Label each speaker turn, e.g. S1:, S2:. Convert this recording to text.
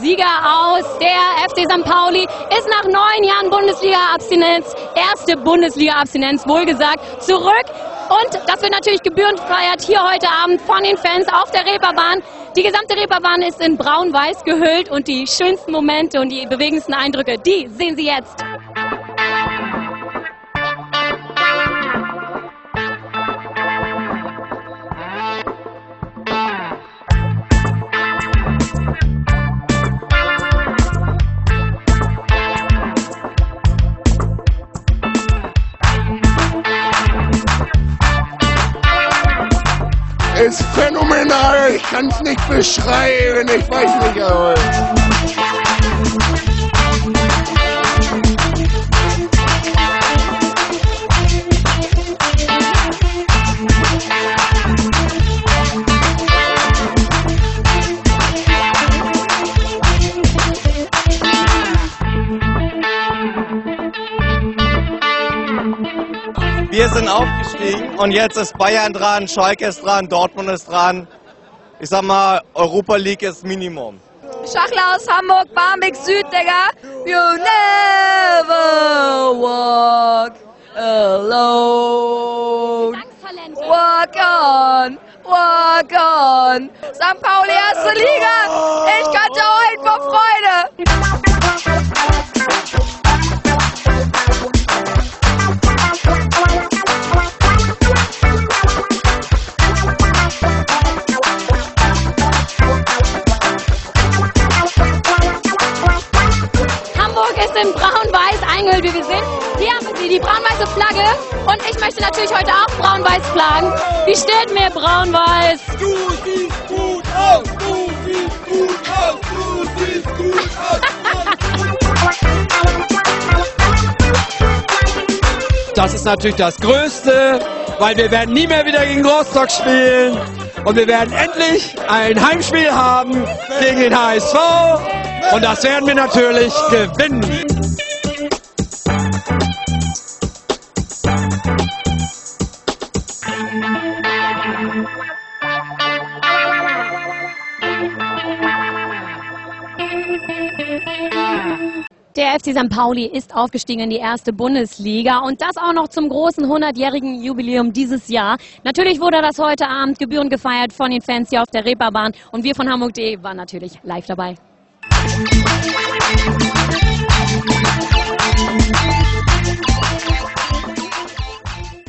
S1: FC St. Pauli ist nach neun Jahren Bundesliga-Abstinenz, erste Bundesliga-Abstinenz wohlgesagt, zurück. Und das wird natürlich gebührend feiert hier heute Abend von den Fans auf der Reeperbahn. Die gesamte Reeperbahn ist in braun-weiß gehüllt und die schönsten Momente und die bewegendsten Eindrücke, die sehen Sie jetzt.
S2: Ist phänomenal. Ich kann es nicht beschreiben. Ich weiß nicht, aber.
S3: Wir sind aufgestiegen und jetzt ist Bayern dran, Schalke ist dran, Dortmund ist dran. Ich sag mal, Europa League ist Minimum.
S4: Schachler aus Hamburg, Barmbek Süd, Digga. You never walk alone. Walk on, walk on. St. Pauli, erste Liga. Ich könnte heulen vor Freude.
S1: Eingehüllt, wie wir sehen. Hier haben Sie die braun-weiße Flagge und ich möchte natürlich heute auch braun-weiß flaggen. Wie steht mir braun-weiß?
S5: Du siehst gut aus, du siehst gut aus, du siehst gut aus.
S6: Das ist natürlich das Größte, weil wir werden nie mehr wieder gegen Rostock spielen. Und wir werden endlich ein Heimspiel haben gegen den HSV. Und das werden wir natürlich gewinnen.
S1: Der FC St. Pauli ist aufgestiegen in die erste Bundesliga und das auch noch zum großen 100-jährigen Jubiläum dieses Jahr. Natürlich wurde das heute Abend gebührend gefeiert von den Fans hier auf der Reeperbahn und wir von Hamburg.de waren natürlich live dabei.
S5: Musik